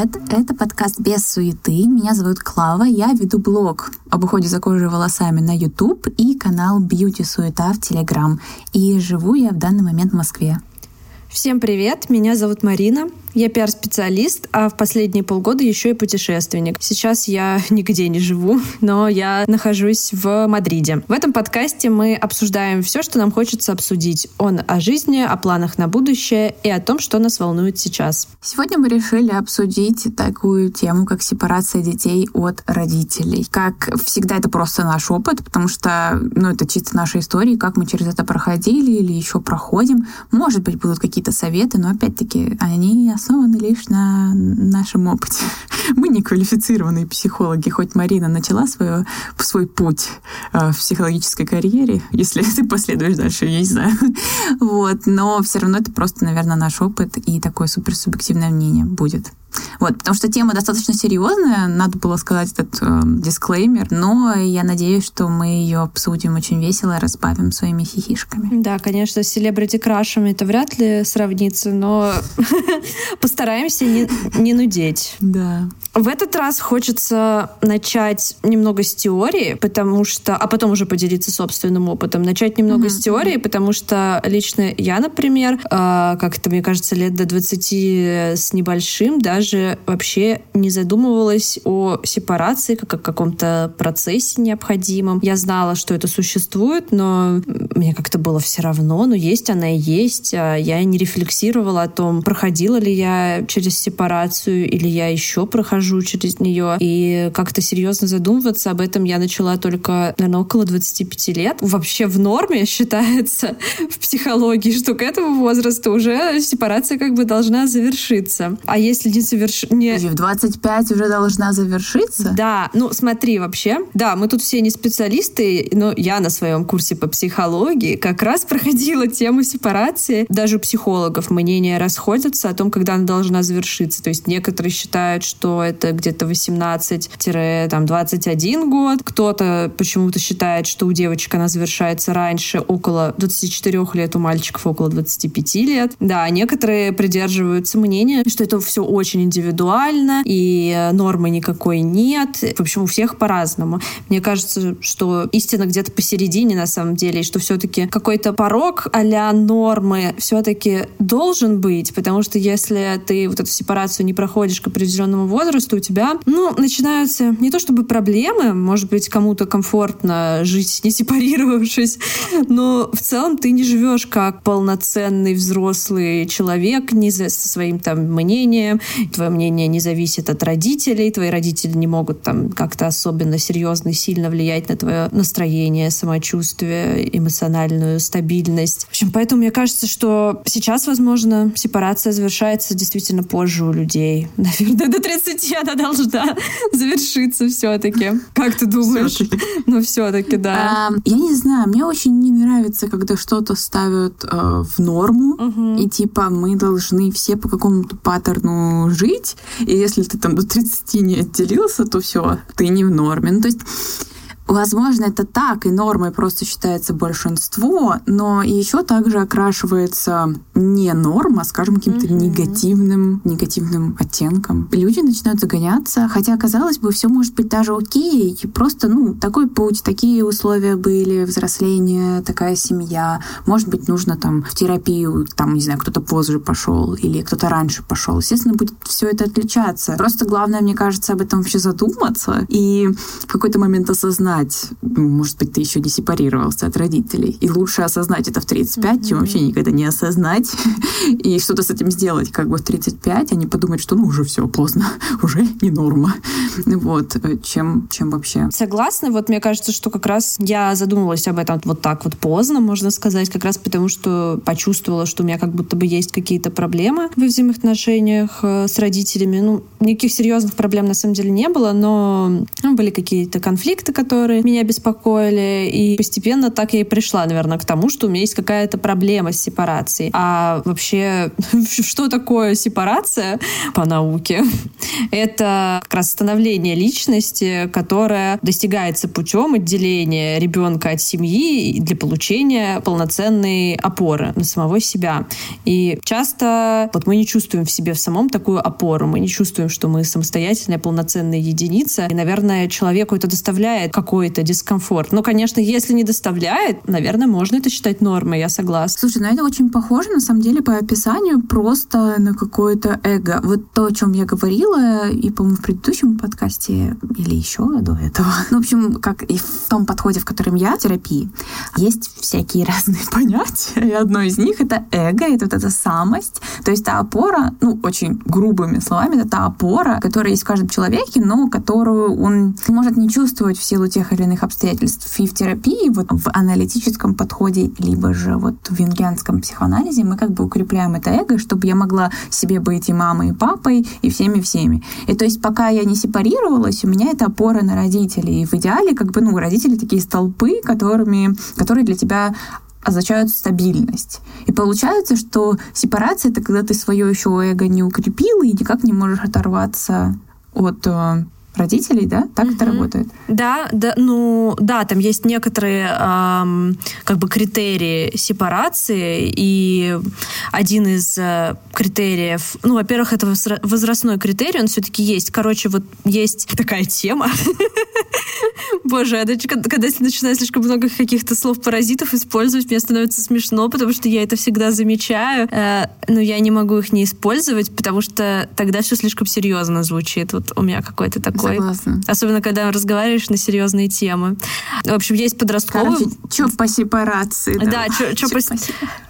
привет! Это подкаст «Без суеты». Меня зовут Клава. Я веду блог об уходе за кожей и волосами на YouTube и канал «Бьюти Суета» в Telegram. И живу я в данный момент в Москве. Всем привет! Меня зовут Марина. Я пиар-специалист, а в последние полгода еще и путешественник. Сейчас я нигде не живу, но я нахожусь в Мадриде. В этом подкасте мы обсуждаем все, что нам хочется обсудить. Он о жизни, о планах на будущее и о том, что нас волнует сейчас. Сегодня мы решили обсудить такую тему, как сепарация детей от родителей. Как всегда, это просто наш опыт, потому что ну, это чисто наша история, как мы через это проходили или еще проходим. Может быть, будут какие-то советы, но опять-таки они основаны лишь на нашем опыте. Мы не квалифицированные психологи, хоть Марина начала свою, свой путь э, в психологической карьере, если ты последуешь дальше, я не знаю. Вот, но все равно это просто, наверное, наш опыт и такое суперсубъективное мнение будет. Вот, потому что тема достаточно серьезная, надо было сказать этот э, дисклеймер, но я надеюсь, что мы ее обсудим очень весело, разбавим своими хихишками. Да, конечно, с селебрити крашами это вряд ли сравнится, но постараемся не, не нудеть. Да. В этот раз хочется начать немного с теории, потому что, а потом уже поделиться собственным опытом. Начать немного mm-hmm. с теории, потому что лично я, например, э, как это мне кажется, лет до 20 с небольшим, да, даже вообще не задумывалась о сепарации как о каком-то процессе необходимом. Я знала, что это существует, но мне как-то было все равно, но есть она и есть. А я не рефлексировала о том, проходила ли я через сепарацию или я еще прохожу через нее. И как-то серьезно задумываться об этом я начала только, наверное, около 25 лет. Вообще в норме считается в психологии, что к этому возрасту уже сепарация как бы должна завершиться. А если не заверш... Не... В 25 уже должна завершиться? Да, ну смотри вообще. Да, мы тут все не специалисты, но я на своем курсе по психологии как раз проходила тему сепарации. Даже у психологов мнения расходятся о том, когда она должна завершиться. То есть некоторые считают, что это где-то 18-21 год. Кто-то почему-то считает, что у девочек она завершается раньше, около 24 лет, у мальчиков около 25 лет. Да, некоторые придерживаются мнения, что это все очень очень индивидуально, и э, нормы никакой нет. В общем, у всех по-разному. Мне кажется, что истина где-то посередине на самом деле, и что все-таки какой-то порог а нормы все-таки должен быть, потому что если ты вот эту сепарацию не проходишь к определенному возрасту, у тебя, ну, начинаются не то чтобы проблемы, может быть, кому-то комфортно жить, не сепарировавшись, но в целом ты не живешь как полноценный взрослый человек, не со своим там мнением, твое мнение не зависит от родителей, твои родители не могут там как-то особенно серьезно и сильно влиять на твое настроение, самочувствие, эмоциональную стабильность. В общем, поэтому мне кажется, что сейчас, возможно, сепарация завершается действительно позже у людей. Наверное, до 30 она должна завершиться все-таки. Как ты думаешь? Ну, все-таки, да. А, я не знаю, мне очень не нравится, когда что-то ставят э, в норму, и типа мы должны все по какому-то паттерну жить, и если ты там до 30 не отделился, то все, ты не в норме. Ну, то есть Возможно, это так, и нормой просто считается большинство, но еще также окрашивается не норма, скажем, каким-то mm-hmm. негативным, негативным оттенком. Люди начинают загоняться, хотя, казалось бы, все может быть даже окей, просто, ну, такой путь, такие условия были, взросление, такая семья. Может быть, нужно там в терапию, там, не знаю, кто-то позже пошел или кто-то раньше пошел. Естественно, будет все это отличаться. Просто главное, мне кажется, об этом вообще задуматься и в какой-то момент осознать, осознать, может быть, ты еще не сепарировался от родителей, и лучше осознать это в 35, mm-hmm. чем вообще никогда не осознать, и что-то с этим сделать как бы в 35, а не подумать, что ну уже все, поздно, уже не норма. Вот, чем, чем вообще. Согласна, вот мне кажется, что как раз я задумывалась об этом вот так вот поздно, можно сказать, как раз потому, что почувствовала, что у меня как будто бы есть какие-то проблемы в взаимоотношениях э, с родителями. Ну, никаких серьезных проблем на самом деле не было, но ну, были какие-то конфликты, которые которые меня беспокоили. И постепенно так я и пришла, наверное, к тому, что у меня есть какая-то проблема с сепарацией. А вообще, что такое сепарация по науке? Это как раз становление личности, которое достигается путем отделения ребенка от семьи для получения полноценной опоры на самого себя. И часто вот мы не чувствуем в себе в самом такую опору, мы не чувствуем, что мы самостоятельная, полноценная единица. И, наверное, человеку это доставляет какой-то дискомфорт. Но, конечно, если не доставляет, наверное, можно это считать нормой, я согласна. Слушай, ну это очень похоже, на самом деле, по описанию просто на какое-то эго. Вот то, о чем я говорила, и, по-моему, в предыдущем подкасте или еще до этого. Ну, в общем, как и в том подходе, в котором я терапии, есть всякие разные понятия, и одно из них — это эго, это вот эта самость, то есть та опора, ну, очень грубыми словами, это та опора, которая есть в каждом человеке, но которую он может не чувствовать в силу тех или иных обстоятельств. И в терапии, вот в аналитическом подходе, либо же вот в юнгианском психоанализе мы как бы укрепляем это эго, чтобы я могла себе быть и мамой, и папой, и всеми-всеми. И то есть пока я не сепарировалась, у меня это опора на родителей. И в идеале как бы, ну, родители такие столпы, которыми, которые для тебя означают стабильность. И получается, что сепарация — это когда ты свое еще эго не укрепил и никак не можешь оторваться от э, родителей, да? Так угу. это работает? Да, да, ну да, там есть некоторые эм, как бы критерии сепарации, и один из э, критериев, ну, во-первых, это возрастной критерий, он все-таки есть. Короче, вот есть такая тема. Боже, когда я начинаю слишком много каких-то слов-паразитов использовать, мне становится смешно, потому что я это всегда замечаю, э, но я не могу их не использовать, потому что тогда все слишком серьезно звучит. Вот у меня какой-то такой такой. Согласна. Особенно, когда разговариваешь на серьезные темы. В общем, есть подростковый... Короче, что по сепарации? Да, что по,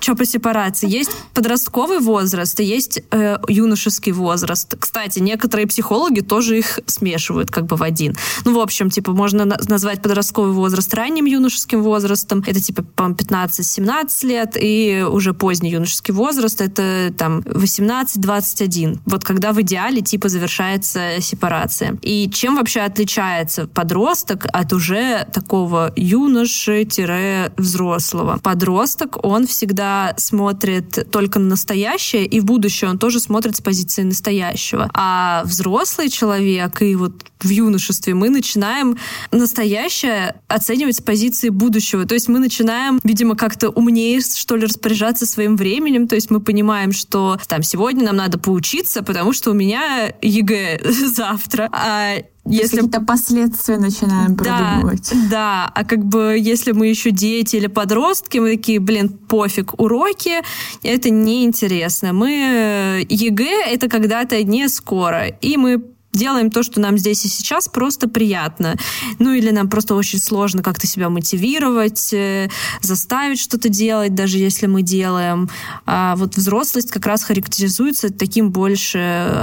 по, по сепарации. Есть подростковый возраст и есть э, юношеский возраст. Кстати, некоторые психологи тоже их смешивают как бы в один. Ну, в общем, типа, можно назвать подростковый возраст ранним юношеским возрастом. Это, типа, по 15-17 лет. И уже поздний юношеский возраст — это, там, 18-21. Вот когда в идеале, типа, завершается сепарация. И чем вообще отличается подросток от уже такого юноши-взрослого? Подросток, он всегда смотрит только на настоящее, и в будущее он тоже смотрит с позиции настоящего. А взрослый человек и вот в юношестве мы начинаем настоящее оценивать с позиции будущего. То есть мы начинаем, видимо, как-то умнее, что ли, распоряжаться своим временем. То есть мы понимаем, что там сегодня нам надо поучиться, потому что у меня ЕГЭ завтра. А если какие-то последствия начинаем продумывать. Да, да, а как бы если мы еще дети или подростки, мы такие, блин, пофиг, уроки, это неинтересно. Мы э, ЕГЭ это когда-то не скоро, и мы делаем то, что нам здесь и сейчас просто приятно. Ну или нам просто очень сложно как-то себя мотивировать, э, заставить что-то делать, даже если мы делаем. А вот взрослость как раз характеризуется таким больше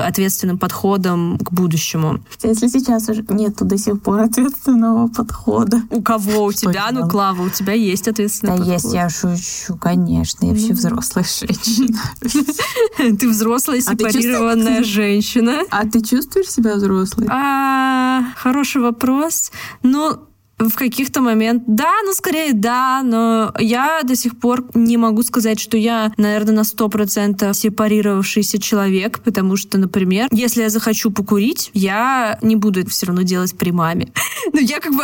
ответственным подходом к будущему. Если сейчас уже нету до сих пор ответственного подхода. У кого? У тебя? Ну, Клава, у тебя есть ответственный да подход. есть, я шучу, конечно. Я вообще взрослая женщина. Ты взрослая, а сепарированная женщина. А ты чувствуешь себя взрослой? А, хороший вопрос. Ну, в каких-то моментах, да, ну, скорее, да, но я до сих пор не могу сказать, что я, наверное, на сто процентов сепарировавшийся человек, потому что, например, если я захочу покурить, я не буду это все равно делать при маме. Ну, я как бы,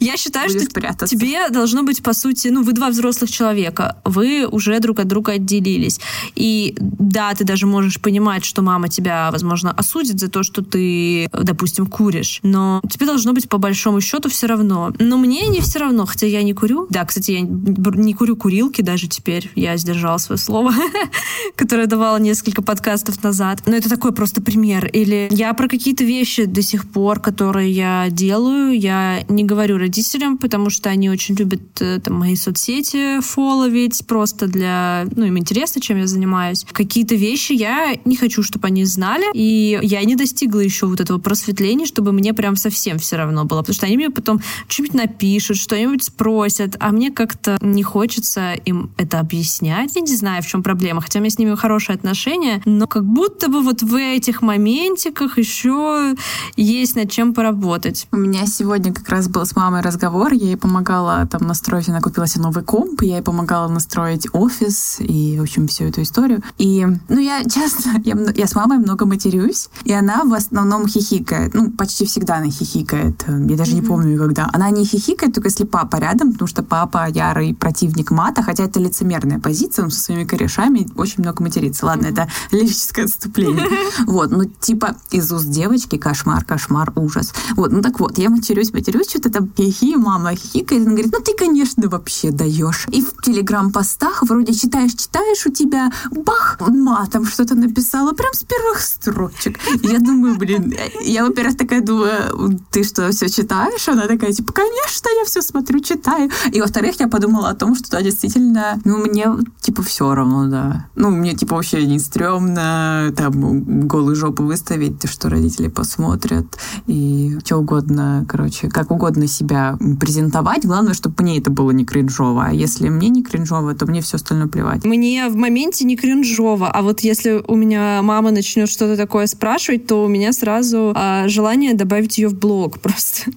я считаю, Будешь что прятаться. тебе должно быть, по сути, ну, вы два взрослых человека, вы уже друг от друга отделились. И да, ты даже можешь понимать, что мама тебя, возможно, осудит за то, что ты, допустим, куришь, но тебе должно быть, по большому счету, все равно но мне не все равно, хотя я не курю. Да, кстати, я не курю курилки даже теперь. Я сдержала свое слово, которое давала несколько подкастов назад. Но это такой просто пример. Или я про какие-то вещи до сих пор, которые я делаю, я не говорю родителям, потому что они очень любят э, там, мои соцсети фоловить просто для... Ну, им интересно, чем я занимаюсь. Какие-то вещи я не хочу, чтобы они знали, и я не достигла еще вот этого просветления, чтобы мне прям совсем все равно было, потому что они мне потом что-нибудь напишут, что-нибудь спросят, а мне как-то не хочется им это объяснять. Я не знаю, в чем проблема, хотя у меня с ними хорошие отношения, но как будто бы вот в этих моментиках еще есть над чем поработать. У меня сегодня как раз был с мамой разговор, я ей помогала там настроить, она купила себе новый комп, я ей помогала настроить офис и, в общем, всю эту историю. И, ну, я часто, я, я с мамой много матерюсь, и она в основном хихикает, ну, почти всегда она хихикает, я даже mm-hmm. не помню, когда. Она она не хихикает, только если папа рядом, потому что папа ярый противник мата, хотя это лицемерная позиция, он со своими корешами очень много матерится. Ладно, это лирическое отступление. Вот, ну типа из уст девочки кошмар, кошмар, ужас. Вот, ну так вот, я матерюсь, матерюсь, что-то там хихи, мама хихикает, она говорит, ну ты, конечно, вообще даешь. И в телеграм-постах вроде читаешь, читаешь у тебя, бах, матом что-то написала, прям с первых строчек. Я думаю, блин, я, во-первых, такая думаю, ты что, все читаешь? Она такая, типа, конечно, я все смотрю, читаю. И, во-вторых, я подумала о том, что да, действительно, ну, мне, типа, все равно, да. Ну, мне, типа, вообще не стрёмно там голую жопу выставить, что родители посмотрят, и что угодно, короче, как угодно себя презентовать. Главное, чтобы мне это было не кринжово. А если мне не кринжово, то мне все остальное плевать. Мне в моменте не кринжово, а вот если у меня мама начнет что-то такое спрашивать, то у меня сразу а, желание добавить ее в блог просто.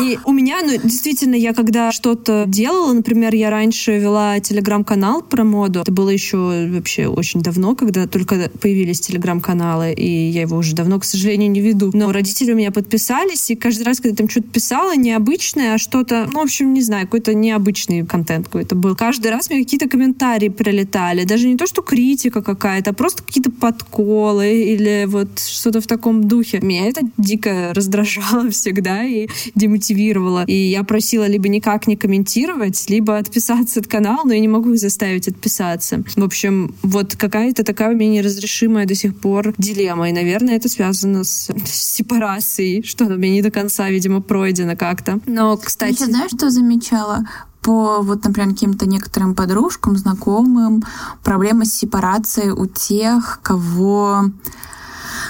И у меня, ну, действительно, я когда что-то делала, например, я раньше вела телеграм-канал про моду. Это было еще вообще очень давно, когда только появились телеграм-каналы, и я его уже давно, к сожалению, не веду. Но родители у меня подписались, и каждый раз, когда там что-то писала, необычное, а что-то, ну, в общем, не знаю, какой-то необычный контент какой-то был. Каждый раз мне какие-то комментарии прилетали. Даже не то, что критика какая-то, а просто какие-то подколы или вот что-то в таком духе. Меня это дико раздражало всегда и демотивировало. И я просила либо никак не комментировать, либо отписаться от канала, но я не могу их заставить отписаться. В общем, вот какая-то такая у меня неразрешимая до сих пор дилемма. И, наверное, это связано с сепарацией, что у меня не до конца, видимо, пройдено как-то. Но, кстати... Я знаешь, что замечала? по вот, например, каким-то некоторым подружкам, знакомым, проблема с сепарацией у тех, кого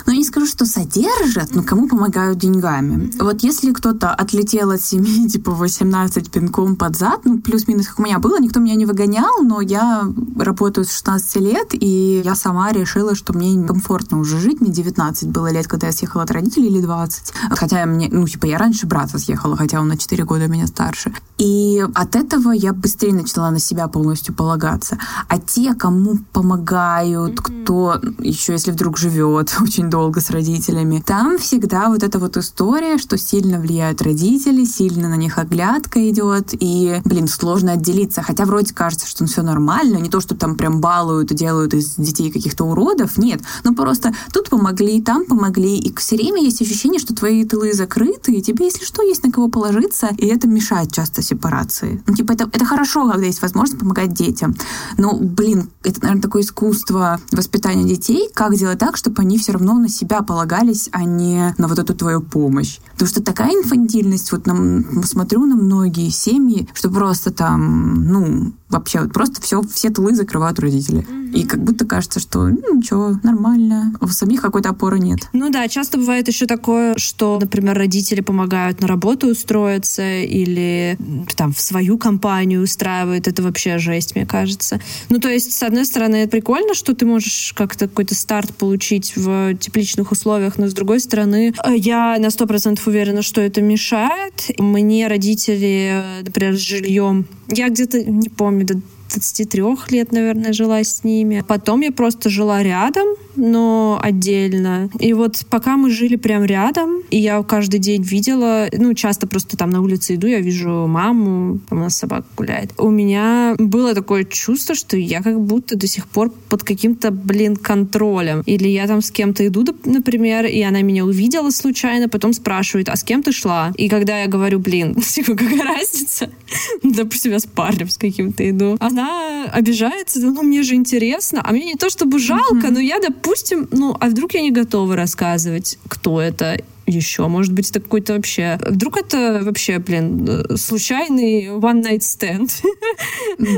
ну, не скажу, что содержат, но кому помогают деньгами. Вот если кто-то отлетел от семьи, типа 18 пинком под зад, ну, плюс-минус, как у меня было, никто меня не выгонял, но я работаю с 16 лет, и я сама решила, что мне комфортно уже жить. Мне 19 было лет, когда я съехала от родителей, или 20. Хотя мне, ну, типа, я раньше брата съехала, хотя он на 4 года меня старше. И от этого я быстрее начала на себя полностью полагаться. А те, кому помогают, кто еще, если вдруг живет очень долго, долго с родителями. Там всегда вот эта вот история, что сильно влияют родители, сильно на них оглядка идет, и, блин, сложно отделиться. Хотя вроде кажется, что ну, все нормально, не то, что там прям балуют и делают из детей каких-то уродов, нет. Ну просто тут помогли, там помогли, и все время есть ощущение, что твои тылы закрыты, и тебе, если что, есть на кого положиться, и это мешает часто сепарации. Ну, типа, это, это хорошо, когда есть возможность помогать детям. Но, блин, это, наверное, такое искусство воспитания детей, как делать так, чтобы они все равно на себя полагались, а не на вот эту твою помощь. Потому что такая инфантильность, вот нам, смотрю на многие семьи, что просто там, ну, вообще вот просто все, все тылы закрывают родители. Mm-hmm. И как будто кажется, что ну, ничего, нормально. У самих какой-то опоры нет. Ну да, часто бывает еще такое, что, например, родители помогают на работу устроиться или там в свою компанию устраивают. Это вообще жесть, мне кажется. Ну то есть, с одной стороны, прикольно, что ты можешь как-то какой-то старт получить в тепличных условиях, но с другой стороны, я на сто процентов уверена, что это мешает. Мне родители, например, с жильем я где-то, не помню, до 23 лет, наверное, жила с ними. Потом я просто жила рядом, но отдельно. И вот пока мы жили прям рядом, и я каждый день видела, ну, часто просто там на улице иду, я вижу маму, там у нас собака гуляет. У меня было такое чувство, что я как будто до сих пор под каким-то, блин, контролем. Или я там с кем-то иду, например, и она меня увидела случайно, потом спрашивает, а с кем ты шла? И когда я говорю, блин, типа, какая разница? Допустим, я с парнем с каким-то иду. Она обижается, ну, мне же интересно. А мне не то чтобы жалко, но я, допустим, допустим, ну, а вдруг я не готова рассказывать, кто это, еще? Может быть, это какой-то вообще... Вдруг это вообще, блин, случайный one-night stand?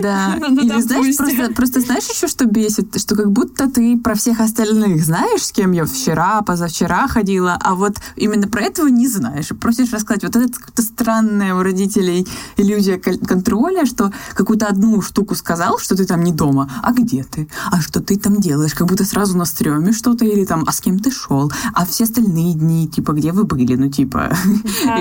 Да. Или знаешь, просто, просто знаешь еще, что бесит? Что как будто ты про всех остальных знаешь, с кем я вчера, позавчера ходила, а вот именно про этого не знаешь. И просишь рассказать. Вот это как-то странная у родителей иллюзия контроля, что какую-то одну штуку сказал, что ты там не дома, а где ты? А что ты там делаешь? Как будто сразу на стреме что-то или там, а с кем ты шел? А все остальные дни, типа, где вы были, ну, типа,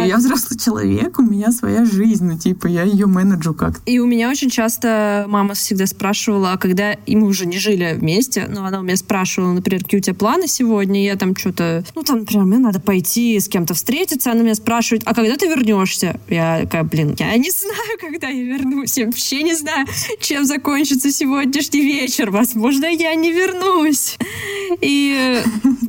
я взрослый человек, у меня своя жизнь, ну, типа, я ее менеджу как И у меня очень часто мама всегда спрашивала, а когда и мы уже не жили вместе, но она у меня спрашивала, например, какие у тебя планы сегодня, я там что-то, ну, там, например, мне надо пойти с кем-то встретиться, она меня спрашивает, а когда ты вернешься? Я такая, блин, я не знаю, когда я вернусь, я вообще не знаю, чем закончится сегодняшний вечер, возможно, я не вернусь. И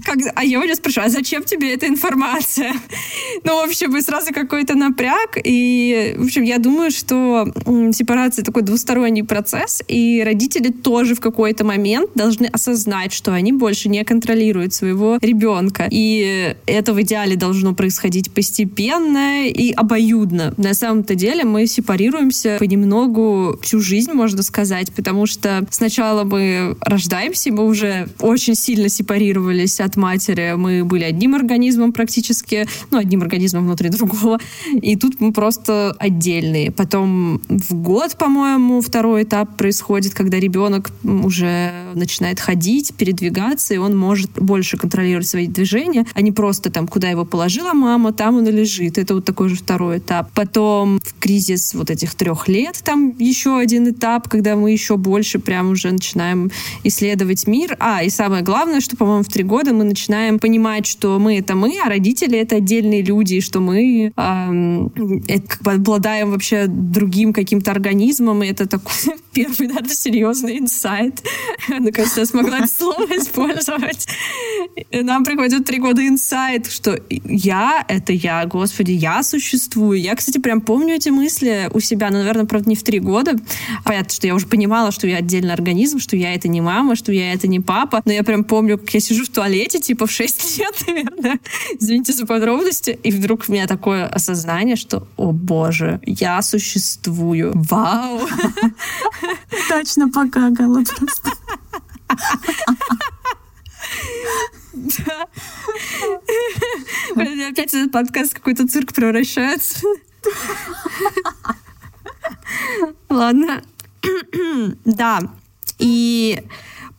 как, а я у нее спрашиваю, а зачем тебе эта информация? Ну, в общем, и сразу какой-то напряг. И, в общем, я думаю, что сепарация такой двусторонний процесс, и родители тоже в какой-то момент должны осознать, что они больше не контролируют своего ребенка. И это в идеале должно происходить постепенно и обоюдно. На самом-то деле мы сепарируемся понемногу всю жизнь, можно сказать, потому что сначала мы рождаемся, мы уже очень сильно сепарировались от матери, мы были одним организмом практически, ну, одним организмом внутри другого, и тут мы просто отдельные. Потом в год, по-моему, второй этап происходит, когда ребенок уже начинает ходить, передвигаться, и он может больше контролировать свои движения, а не просто там, куда его положила мама, там он и лежит. Это вот такой же второй этап. Потом в кризис вот этих трех лет там еще один этап, когда мы еще больше прям уже начинаем исследовать мир. А, и самое главное, что, по-моему, в три года мы начинаем понимать, что мы — это мы, а родители — это отдельные люди, что мы эм, это, как бы обладаем вообще другим каким-то организмом, и это такой первый, наверное, серьезный инсайт. Наконец-то я смогла это слово использовать. Нам приходит три года инсайт, что я — это я, господи, я существую. Я, кстати, прям помню эти мысли у себя, но, наверное, правда, не в три года. Понятно, что я уже понимала, что я отдельный организм, что я — это не мама, что я — это не папа, но я прям помню, как я сижу в туалете, типа, в 6 лет, наверное. Извините за подробности. И вдруг у меня такое осознание, что, о боже, я существую. Вау! Точно покакала просто. Да. Опять этот подкаст какой-то цирк превращается. Ладно. Да. И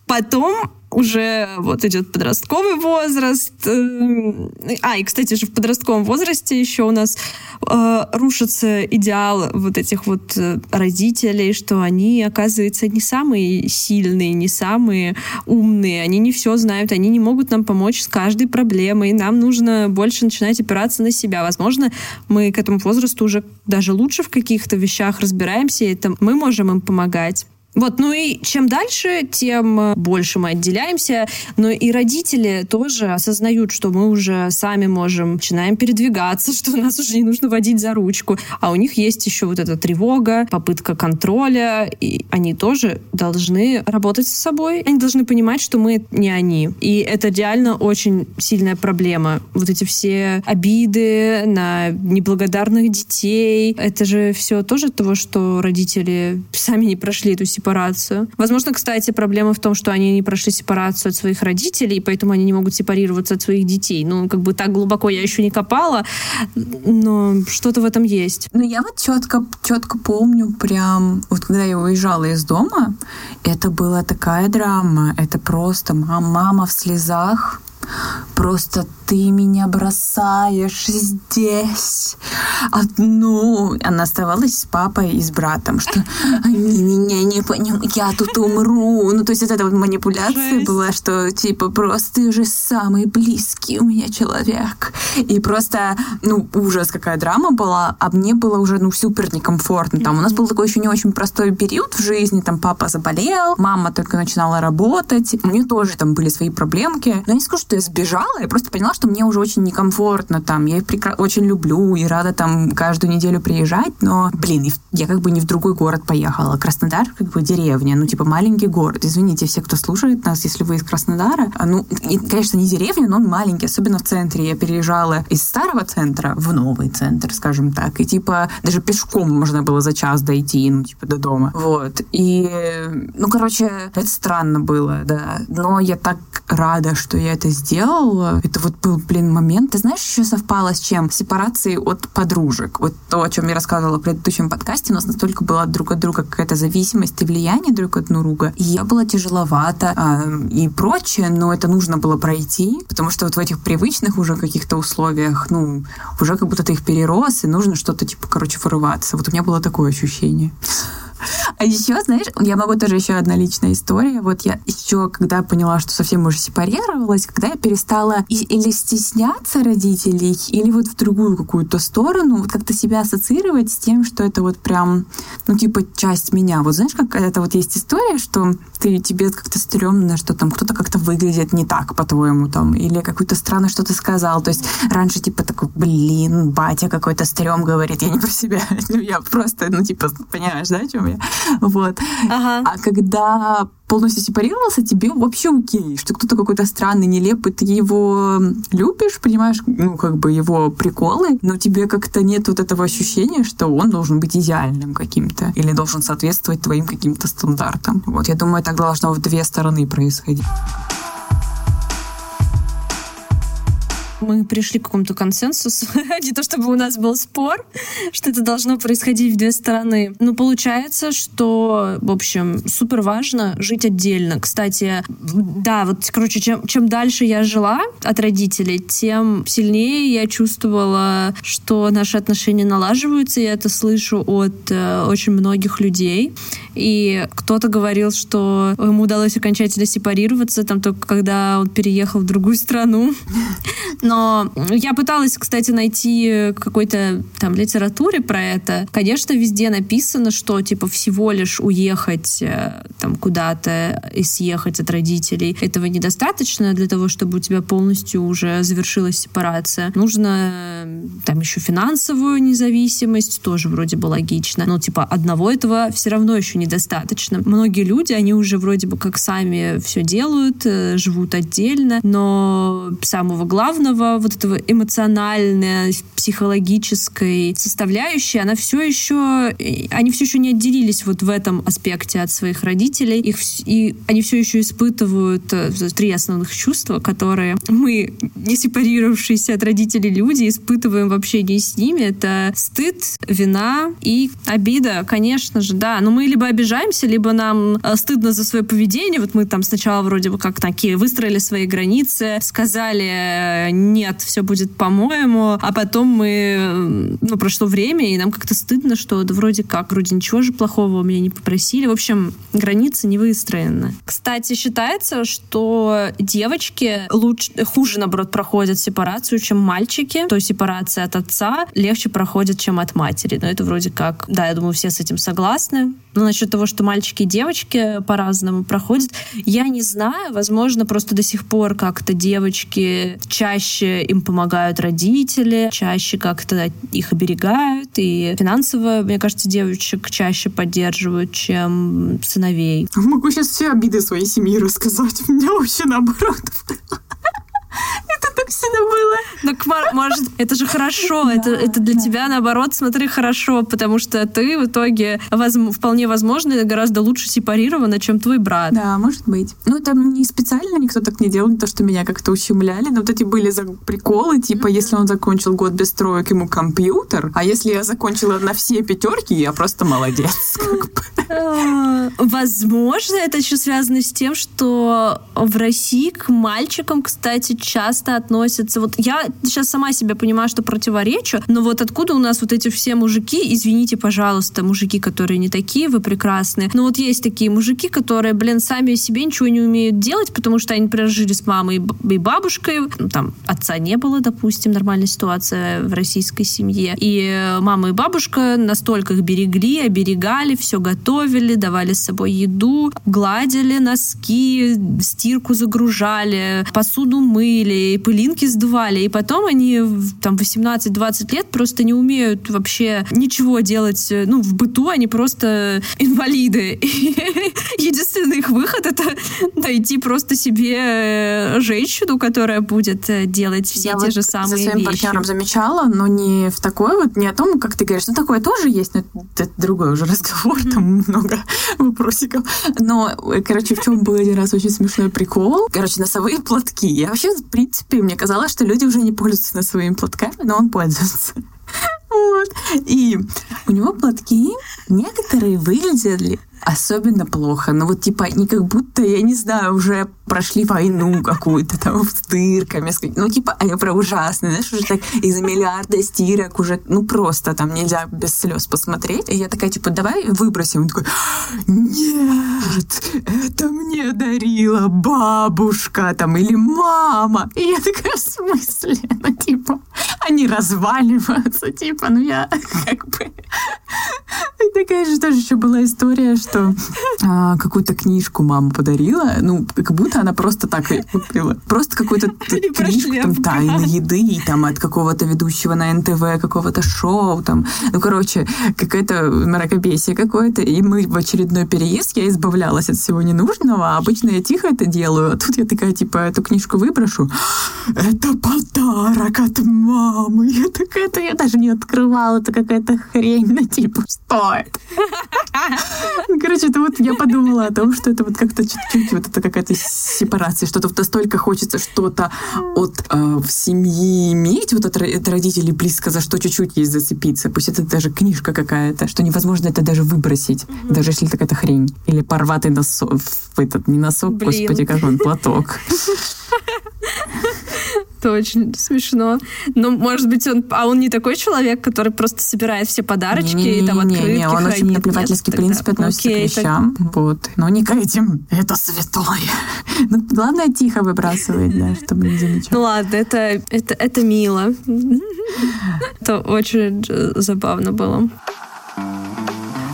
потом уже вот идет подростковый возраст. Э, а, и, кстати же, в подростковом возрасте еще у нас э, рушится идеал вот этих вот э, родителей, что они, оказывается, не самые сильные, не самые умные, они не все знают, они не могут нам помочь с каждой проблемой, нам нужно больше начинать опираться на себя. Возможно, мы к этому возрасту уже даже лучше в каких-то вещах разбираемся, и это мы можем им помогать. Вот, ну и чем дальше, тем э, больше мы отделяемся. Но и родители тоже осознают, что мы уже сами можем, начинаем передвигаться, что нас уже не нужно водить за ручку. А у них есть еще вот эта тревога, попытка контроля, и они тоже должны работать с собой. Они должны понимать, что мы не они. И это реально очень сильная проблема. Вот эти все обиды на неблагодарных детей, это же все тоже того, что родители сами не прошли эту сепарацию. Возможно, кстати, проблема в том, что они не прошли сепарацию от своих родителей, и поэтому они не могут сепарироваться от своих детей. Ну, как бы так глубоко я еще не копала, но что-то в этом есть. Ну, я вот четко, четко помню прям, вот когда я уезжала из дома, это была такая драма, это просто мама, мама в слезах, Просто ты меня бросаешь здесь одну. Она оставалась с папой и с братом, что они меня не понимают, я тут умру. Ну, то есть вот эта вот манипуляция Жесть. была, что типа просто ты же самый близкий у меня человек. И просто, ну, ужас, какая драма была, а мне было уже, ну, супер некомфортно. Там у нас был такой еще не очень простой период в жизни, там папа заболел, мама только начинала работать, у нее тоже там были свои проблемки. Но не скажу, что я сбежала, я просто поняла, что мне уже очень некомфортно там. Я их прекра- очень люблю и рада там каждую неделю приезжать, но, блин, я как бы не в другой город поехала. Краснодар как бы деревня, ну, типа маленький город. Извините, все, кто слушает нас, если вы из Краснодара. А, ну, и, конечно, не деревня, но он маленький, особенно в центре. Я переезжала из старого центра в новый центр, скажем так. И, типа, даже пешком можно было за час дойти, ну, типа, до дома. Вот. И, ну, короче, это странно было, да. Но я так рада, что я это сделала. Это вот был, блин, момент. Ты знаешь, еще совпало с чем? Сепарации от подружек. Вот то, о чем я рассказывала в предыдущем подкасте, у нас настолько была друг от друга какая-то зависимость и влияние друг от друга. И я была тяжеловато э, и прочее, но это нужно было пройти, потому что вот в этих привычных уже каких-то условиях, ну, уже как будто ты их перерос, и нужно что-то, типа, короче, вырываться. Вот у меня было такое ощущение. А еще, знаешь, я могу тоже еще одна личная история. Вот я еще, когда поняла, что совсем уже сепарировалась, когда я перестала или стесняться родителей, или вот в другую какую-то сторону, вот как-то себя ассоциировать с тем, что это вот прям, ну, типа, часть меня. Вот знаешь, как это вот есть история, что ты, тебе как-то стрёмно, что там кто-то как-то выглядит не так, по-твоему, там, или какую-то странно что-то сказал. То есть раньше, типа, такой, блин, батя какой-то стрём говорит, я не про себя, я просто, ну, типа, понимаешь, да, о чем я? Вот. Ага. А когда полностью сепарировался, тебе вообще окей, что кто-то какой-то странный, нелепый, ты его любишь, понимаешь, ну, как бы его приколы, но тебе как-то нет вот этого ощущения, что он должен быть идеальным каким-то или должен соответствовать твоим каким-то стандартам. Вот, я думаю, так должно в две стороны происходить. Мы пришли к какому-то консенсусу. Не то чтобы у нас был спор, что это должно происходить в две стороны. Но получается, что, в общем, супер важно жить отдельно. Кстати, да, вот, короче, чем, чем дальше я жила от родителей, тем сильнее я чувствовала, что наши отношения налаживаются. Я это слышу от э, очень многих людей. И кто-то говорил, что ему удалось окончательно сепарироваться, там только когда он переехал в другую страну. Но я пыталась, кстати, найти какой-то там литературе про это. Конечно, везде написано, что типа всего лишь уехать э, там куда-то и съехать от родителей этого недостаточно для того, чтобы у тебя полностью уже завершилась сепарация. Нужно там еще финансовую независимость, тоже вроде бы логично. Но типа одного этого все равно еще недостаточно. Многие люди, они уже вроде бы как сами все делают, э, живут отдельно, но самого главного вот этого эмоциональной, психологической составляющей, она все еще, они все еще не отделились вот в этом аспекте от своих родителей. Их, и они все еще испытывают э, три основных чувства, которые мы, не сепарировавшиеся от родителей люди, испытываем в общении с ними. Это стыд, вина и обида, конечно же, да. Но мы либо обижаемся, либо нам э, стыдно за свое поведение. Вот мы там сначала вроде бы как такие выстроили свои границы, сказали э, нет, все будет по-моему, а потом мы, ну, прошло время, и нам как-то стыдно, что да вроде как, вроде ничего же плохого у меня не попросили. В общем, границы не выстроены. Кстати, считается, что девочки лучше, хуже, наоборот, проходят сепарацию, чем мальчики. То есть сепарация от отца легче проходит, чем от матери. Но это вроде как, да, я думаю, все с этим согласны. Но насчет того, что мальчики и девочки по-разному проходят, я не знаю. Возможно, просто до сих пор как-то девочки чаще им помогают родители, чаще как-то их оберегают, и финансово, мне кажется, девочек чаще поддерживают, чем сыновей. Могу сейчас все обиды своей семьи рассказать. У меня вообще наоборот. Это так всегда было. Так, может, это же хорошо. Это, это для тебя, наоборот, смотри, хорошо, потому что ты в итоге воз, вполне возможно гораздо лучше сепарирована, чем твой брат. Да, может быть. Ну, там не специально никто так не делал, не то, что меня как-то ущемляли, но вот эти были приколы, типа, mm-hmm. если он закончил год без троек, ему компьютер, а если я закончила на все пятерки, я просто молодец. А, возможно, это еще связано с тем, что в России к мальчикам, кстати, часто относятся... Вот я сейчас сама себя понимаю, что противоречу, но вот откуда у нас вот эти все мужики, извините, пожалуйста, мужики, которые не такие, вы прекрасные, но вот есть такие мужики, которые, блин, сами себе ничего не умеют делать, потому что они прожили с мамой и бабушкой, ну, там, отца не было, допустим, нормальная ситуация в российской семье, и мама и бабушка настолько их берегли, оберегали, все готовили, давали с собой еду, гладили носки, стирку загружали, посуду мыли, и пылинки сдували, и потом они там 18-20 лет просто не умеют вообще ничего делать, ну, в быту они просто инвалиды. единственный их выход это найти просто себе э, женщину, которая будет э, делать все Я те вот же самые за своим вещи. партнером замечала, но не в такой вот, не о том, как ты говоришь, ну такое тоже есть, но это другой уже разговор, там много вопросиков. Но, э, короче, в чем был один раз очень смешной прикол? Короче, носовые платки. Я вообще, в принципе, мне казалось, что люди уже не пользуются носовыми платками, но он пользуется. Вот. И у него платки некоторые выглядели особенно плохо. Ну вот типа не как будто, я не знаю, уже прошли войну какую-то там с дырками. Ну типа они прям ужасные, знаешь, уже так из миллиарда стирок уже, ну просто там нельзя без слез посмотреть. И я такая типа давай выбросим. Он такой, нет, это мне дарила бабушка там или мама. И я такая, в смысле? Ну типа они разваливаются, типа, ну я как бы... Же тоже еще была история, что а, какую-то книжку мама подарила, ну, как будто она просто так купила. Просто какую-то книжку там тайны еды, и там от какого-то ведущего на НТВ, какого-то шоу, там, ну, короче, какое-то мракобесие какое-то, и мы в очередной переезд, я избавлялась от всего ненужного, а обычно я тихо это делаю, а тут я такая, типа, эту книжку выброшу, это подарок от мамы, я такая, это я даже не открывала, это какая-то хрень, на типа, что это? Короче, это вот я подумала о том, что это вот как-то чуть-чуть вот это какая-то сепарация, что-то вот настолько хочется что-то от э, в семьи иметь, вот от, от родителей близко, за что чуть-чуть есть зацепиться. Пусть это даже книжка какая-то, что невозможно это даже выбросить, mm-hmm. даже если какая-то хрень. Или порватый носок, этот, не носок, Блин. господи, как он, платок. Это очень смешно. Но, может быть, он... А он не такой человек, который просто собирает все подарочки не, не, и там открытки Не, не, он хранит. очень наплевательский принцип относится Окей, к вещам. Так... Вот. Но не к этим. Это святое. Ну, главное, тихо выбрасывать, да, чтобы не замечать. Ну ладно, это, это, это мило. Это очень забавно было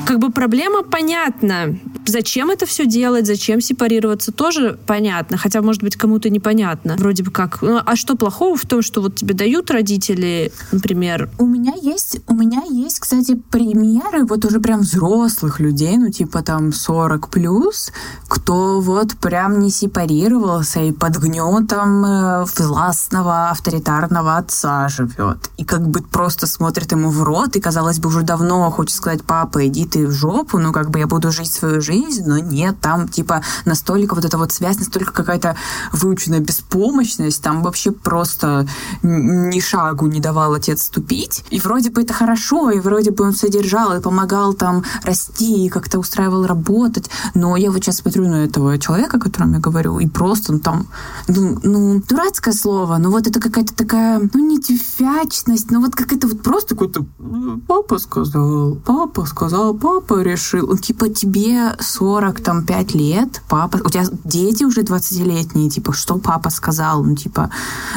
как бы проблема понятна. Зачем это все делать, зачем сепарироваться, тоже понятно. Хотя, может быть, кому-то непонятно. Вроде бы как. Ну, а что плохого в том, что вот тебе дают родители, например? У меня есть, у меня есть, кстати, примеры вот уже прям взрослых людей, ну, типа там 40 плюс, кто вот прям не сепарировался и под гнетом э, властного авторитарного отца живет. И как бы просто смотрит ему в рот, и, казалось бы, уже давно хочет сказать, папа, иди ты в жопу, ну, как бы я буду жить свою жизнь, но нет, там, типа, настолько вот эта вот связь, настолько какая-то выученная беспомощность, там вообще просто ни шагу не давал отец ступить. И вроде бы это хорошо, и вроде бы он содержал и помогал там расти, и как-то устраивал работать, но я вот сейчас смотрю на этого человека, о котором я говорю, и просто ну, там, ну, ну, дурацкое слово, но вот это какая-то такая, ну, не тюфячность, ну, вот какая-то вот просто какой-то папа сказал, папа сказал, папа решил, типа, тебе 40, там, 5 лет, папа, у тебя дети уже 20-летние, типа, что папа сказал, ну, типа,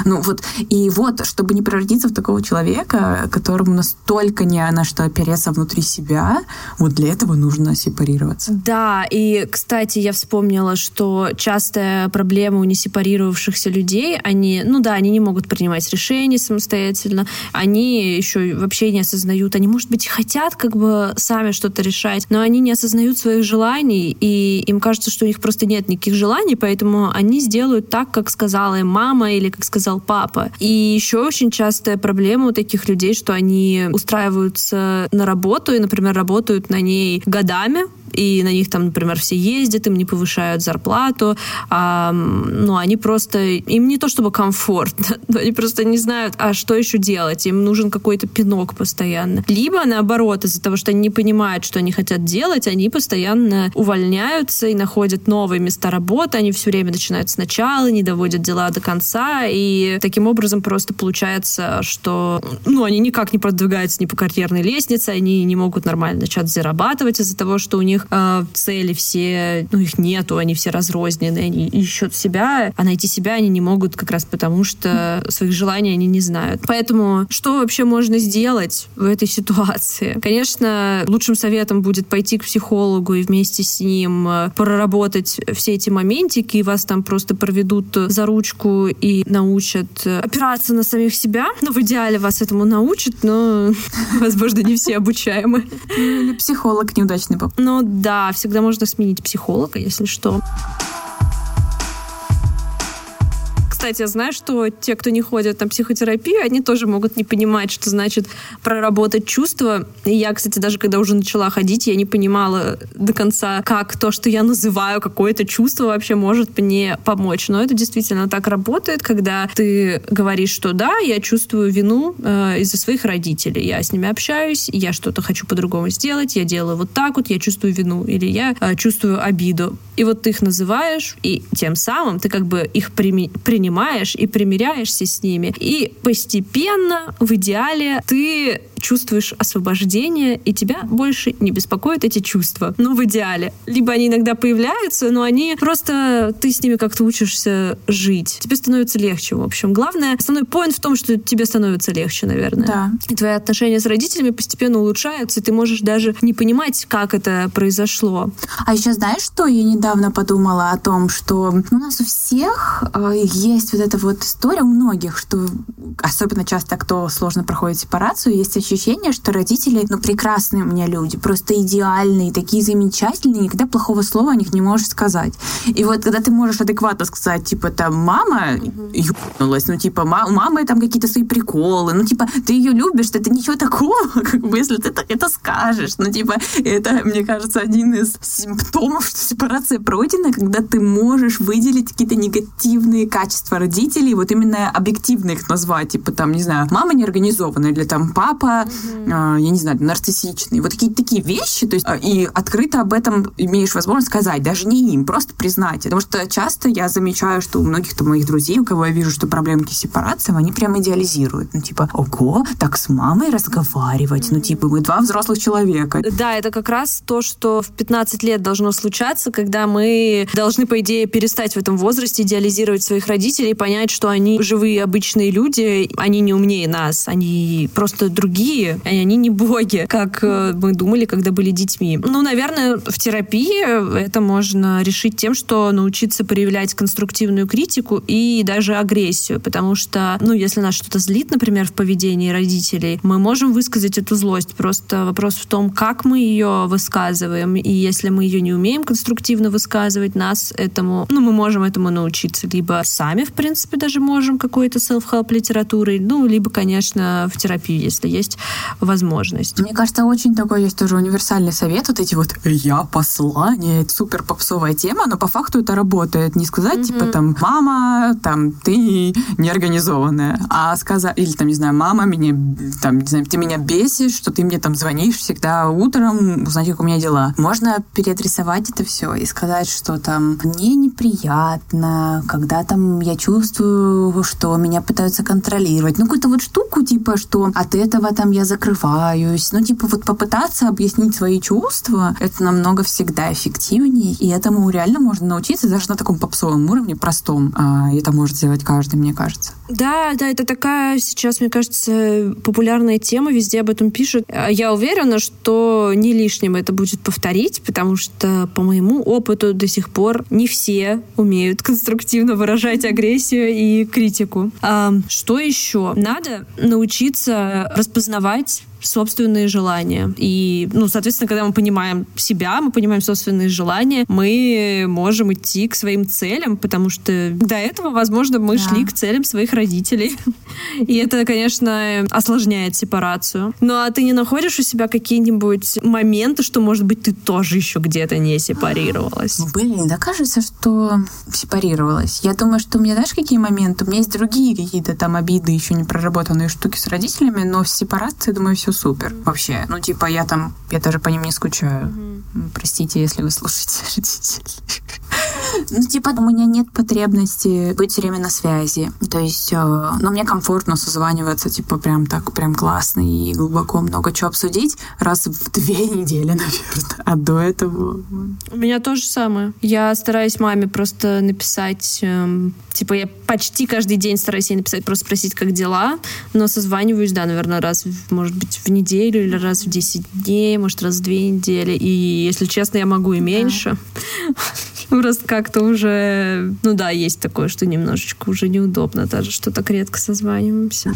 ну, вот, и вот, чтобы не превратиться в такого человека, которому настолько не на что опереться внутри себя, вот для этого нужно сепарироваться. Да, и, кстати, я вспомнила, что частая проблема у несепарировавшихся людей, они, ну да, они не могут принимать решения самостоятельно, они еще вообще не осознают, они, может быть, хотят как бы сами что-то решать, но они не осознают своих желаний, и им кажется, что у них просто нет никаких желаний, поэтому они сделают так, как сказала им мама или как сказал папа. И еще очень частая проблема у таких людей, что они устраиваются на работу и, например, работают на ней годами, и на них там, например, все ездят, им не повышают зарплату, а, ну, они просто, им не то чтобы комфортно, но они просто не знают, а что еще делать, им нужен какой-то пинок постоянно. Либо, наоборот, из-за того, что они не понимают, что они хотят делать, они постоянно увольняются и находят новые места работы, они все время начинают сначала, не доводят дела до конца, и таким образом просто получается, что, ну, они никак не продвигаются ни по карьерной лестнице, они не могут нормально начать зарабатывать из-за того, что у них э, цели все, ну, их нету, они все разрознены, они ищут себя, а найти себя они не могут как раз потому, что своих желаний они не знают. Поэтому что вообще можно сделать в этой ситуации? Конечно, лучшим советом будет пойти к психологу и вместе с ним э, проработать все эти моментики, и вас там просто проведут за ручку и научат опираться на самих себя. Ну, в идеале вас этому научат, но, возможно, не все обучаемы. Или психолог неудачный был. Но да, всегда можно сменить психолога, если что. Кстати, я знаю, что те, кто не ходят на психотерапию, они тоже могут не понимать, что значит проработать чувства. И я, кстати, даже когда уже начала ходить, я не понимала до конца, как то, что я называю какое-то чувство, вообще может мне помочь. Но это действительно так работает, когда ты говоришь, что да, я чувствую вину э, из-за своих родителей. Я с ними общаюсь, я что-то хочу по-другому сделать, я делаю вот так вот, я чувствую вину, или я э, чувствую обиду. И вот ты их называешь, и тем самым ты как бы их прими- принимаешь и примиряешься с ними. И постепенно, в идеале, ты чувствуешь освобождение, и тебя больше не беспокоят эти чувства. Ну, в идеале. Либо они иногда появляются, но они просто... Ты с ними как-то учишься жить. Тебе становится легче, в общем. Главное, основной поинт в том, что тебе становится легче, наверное. Да. И твои отношения с родителями постепенно улучшаются, и ты можешь даже не понимать, как это произошло. А еще знаешь, что я недавно подумала о том, что у нас у всех э, есть вот эта вот история, у многих, что особенно часто, кто сложно проходит сепарацию, есть ощущение, что родители, ну, прекрасные у меня люди, просто идеальные, такие замечательные, никогда плохого слова о них не можешь сказать. И вот когда ты можешь адекватно сказать, типа, там, мама ёбнулась, ну, типа, у мамы там какие-то свои приколы, ну, типа, ты ее любишь, это ничего такого, как бы, если ты это скажешь. Ну, типа, это, мне кажется, один из симптомов, что сепарация пройдена, когда ты можешь выделить какие-то негативные качества родителей, вот именно объективно их назвать, типа, там, не знаю, мама неорганизованная, или там папа, mm-hmm. э, я не знаю, нарциссичный. Вот какие-то такие вещи, то есть, э, и открыто об этом имеешь возможность сказать, даже не им, просто признать. Потому что часто я замечаю, что у многих то моих друзей, у кого я вижу, что проблемки с сепарацией, они прям идеализируют. Ну, типа, ого, так с мамой разговаривать, ну, типа, мы два взрослых человека. Да, это как раз то, что в 15 лет должно случаться, когда мы должны, по идее, перестать в этом возрасте идеализировать своих родителей понять, что они живые, обычные люди, они не умнее нас, они просто другие, и они не боги, как э, мы думали, когда были детьми. Ну, наверное, в терапии это можно решить тем, что научиться проявлять конструктивную критику и даже агрессию, потому что, ну, если нас что-то злит, например, в поведении родителей, мы можем высказать эту злость. Просто вопрос в том, как мы ее высказываем, и если мы ее не умеем конструктивно высказывать, нас этому, ну, мы можем этому научиться. Либо сами, в принципе, даже можем какой-то self-help литературой, ну, либо, конечно, в терапию, если есть возможность. Мне кажется, очень такой есть тоже универсальный совет. Вот эти вот «я послание», это супер попсовая тема, но по факту это работает. Не сказать, mm-hmm. типа, там, мама, там, ты неорганизованная, а сказать, или там, не знаю, мама, меня, там, не знаю, ты меня бесишь, что ты мне там звонишь всегда утром, узнать, как у меня дела. Можно переадресовать это все и сказать, что там мне неприятно, когда там я чувствую, что меня пытаются контролировать. Ну, какую-то вот штуку, типа, что от этого там я закрываюсь. Ну, типа, вот попытаться объяснить свои чувства, это намного всегда эффективнее, и этому реально можно научиться даже на таком попсовом уровне, простом. А, это может сделать каждый, мне кажется. Да, да, это такая сейчас, мне кажется, популярная тема, везде об этом пишут. Я уверена, что не лишним это будет повторить, потому что, по моему опыту, до сих пор не все умеют конструктивно выражать агрессию и критику. А, что еще? Надо научиться распознавать dawać собственные желания. И, ну, соответственно, когда мы понимаем себя, мы понимаем собственные желания, мы можем идти к своим целям, потому что до этого, возможно, мы да. шли к целям своих родителей. И это, конечно, осложняет сепарацию. Ну, а ты не находишь у себя какие-нибудь моменты, что, может быть, ты тоже еще где-то не сепарировалась? Ну, блин, да кажется, что сепарировалась. Я думаю, что у меня, знаешь, какие моменты? У меня есть другие какие-то там обиды, еще не проработанные штуки с родителями, но в сепарации, думаю, все все супер вообще. Ну, типа, я там, я даже по ним не скучаю. Простите, если вы слушаете родителей. Ну, типа, у меня нет потребности быть все время на связи. То есть, э, ну, мне комфортно созваниваться, типа, прям так, прям классно и глубоко много чего обсудить раз в две недели, наверное. А до этого... У меня то же самое. Я стараюсь маме просто написать, эм, типа, я почти каждый день стараюсь ей написать, просто спросить, как дела, но созваниваюсь, да, наверное, раз, может быть, в неделю или раз в 10 дней, может, раз в две недели. И, если честно, я могу и меньше. Просто как-то уже, ну да, есть такое, что немножечко уже неудобно даже, что так редко созваниваемся.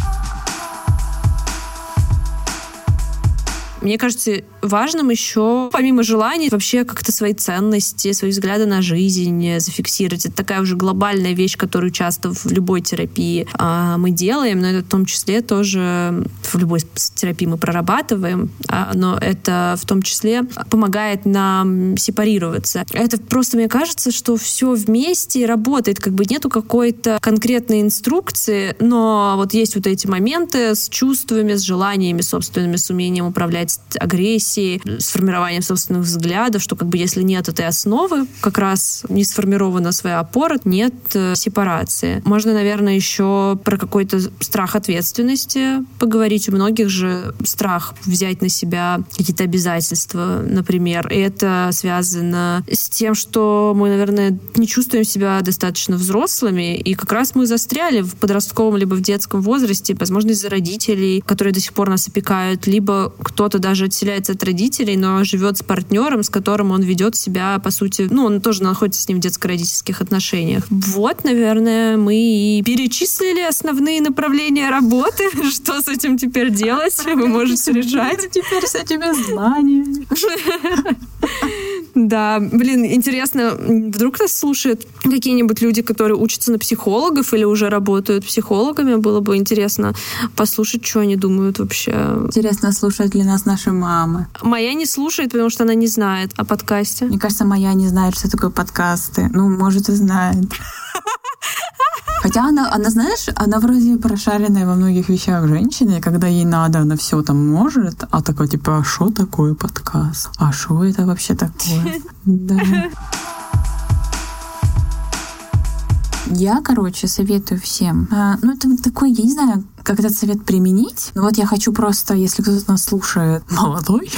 Мне кажется, важным еще, помимо желаний, вообще как-то свои ценности, свои взгляды на жизнь зафиксировать. Это такая уже глобальная вещь, которую часто в любой терапии а, мы делаем, но это в том числе тоже в любой терапии мы прорабатываем, а, но это в том числе помогает нам сепарироваться. Это просто, мне кажется, что все вместе работает, как бы нету какой-то конкретной инструкции, но вот есть вот эти моменты с чувствами, с желаниями собственными, с умением управлять агрессией, с формированием собственных взглядов, что как бы если нет этой основы, как раз не сформирована своя опора, нет э, сепарации. Можно, наверное, еще про какой-то страх ответственности поговорить. У многих же страх взять на себя какие-то обязательства, например. И это связано с тем, что мы, наверное, не чувствуем себя достаточно взрослыми, и как раз мы застряли в подростковом либо в детском возрасте, возможно, из-за родителей, которые до сих пор нас опекают, либо кто-то даже отселяется от родителей, но живет с партнером, с которым он ведет себя, по сути, ну, он тоже находится с ним в детско-родительских отношениях. Вот, наверное, мы и перечислили основные направления работы. Что с этим теперь делать? Вы можете решать. Теперь с этими знаниями. Да, блин, интересно, вдруг нас слушают какие-нибудь люди, которые учатся на психологов или уже работают психологами? Было бы интересно послушать, что они думают вообще. Интересно, слушают ли нас наши мамы? Моя не слушает, потому что она не знает о подкасте. Мне кажется, моя не знает, что такое подкасты. Ну, может, и знает. Хотя она, она, знаешь, она вроде прошаренная во многих вещах женщина, и когда ей надо, она все там может, а такой типа, а что такое подкаст? А что это вообще такое? Да. Я, короче, советую всем. А, ну, это такой, я не знаю, как этот совет применить. Но вот я хочу просто, если кто-то нас слушает молодой,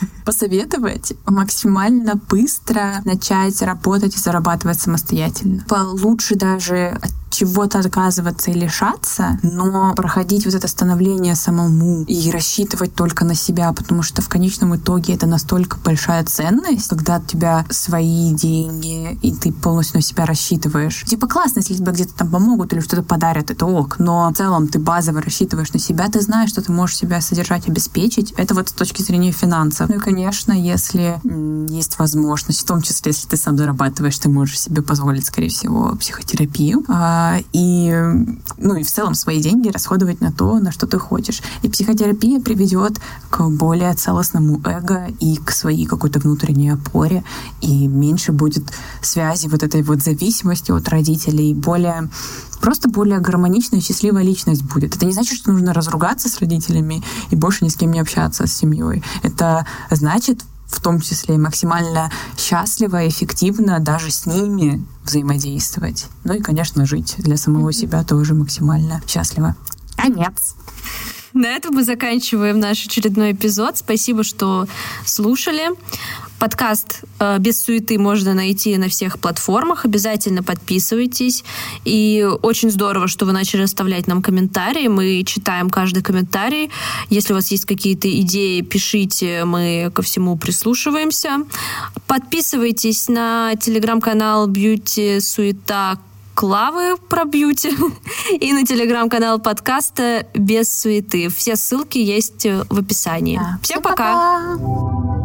посоветовать максимально быстро начать работать и зарабатывать самостоятельно. Лучше даже чего-то отказываться и лишаться, но проходить вот это становление самому и рассчитывать только на себя, потому что в конечном итоге это настолько большая ценность, когда у тебя свои деньги, и ты полностью на себя рассчитываешь. Типа классно, если тебе где-то там помогут или что-то подарят, это ок, но в целом ты базово рассчитываешь на себя, ты знаешь, что ты можешь себя содержать, обеспечить. Это вот с точки зрения финансов. Ну и, конечно, если есть возможность, в том числе, если ты сам зарабатываешь, ты можешь себе позволить, скорее всего, психотерапию. А, и, ну, и в целом свои деньги расходовать на то, на что ты хочешь. И психотерапия приведет к более целостному эго и к своей какой-то внутренней опоре, и меньше будет связи вот этой вот зависимости от родителей, более просто более гармоничная, счастливая личность будет. Это не значит, что нужно разругаться с родителями и больше ни с кем не общаться с семьей. Это значит в том числе максимально счастливо, эффективно даже с ними взаимодействовать. Ну и, конечно, жить для самого себя тоже максимально счастливо. Конец. На этом мы заканчиваем наш очередной эпизод. Спасибо, что слушали. Подкаст э, «Без суеты» можно найти на всех платформах. Обязательно подписывайтесь. И очень здорово, что вы начали оставлять нам комментарии. Мы читаем каждый комментарий. Если у вас есть какие-то идеи, пишите. Мы ко всему прислушиваемся. Подписывайтесь на телеграм-канал «Бьюти Суета Клавы про бьюти и на телеграм-канал подкаста «Без суеты». Все ссылки есть в описании. Да. Всем, Всем пока! пока.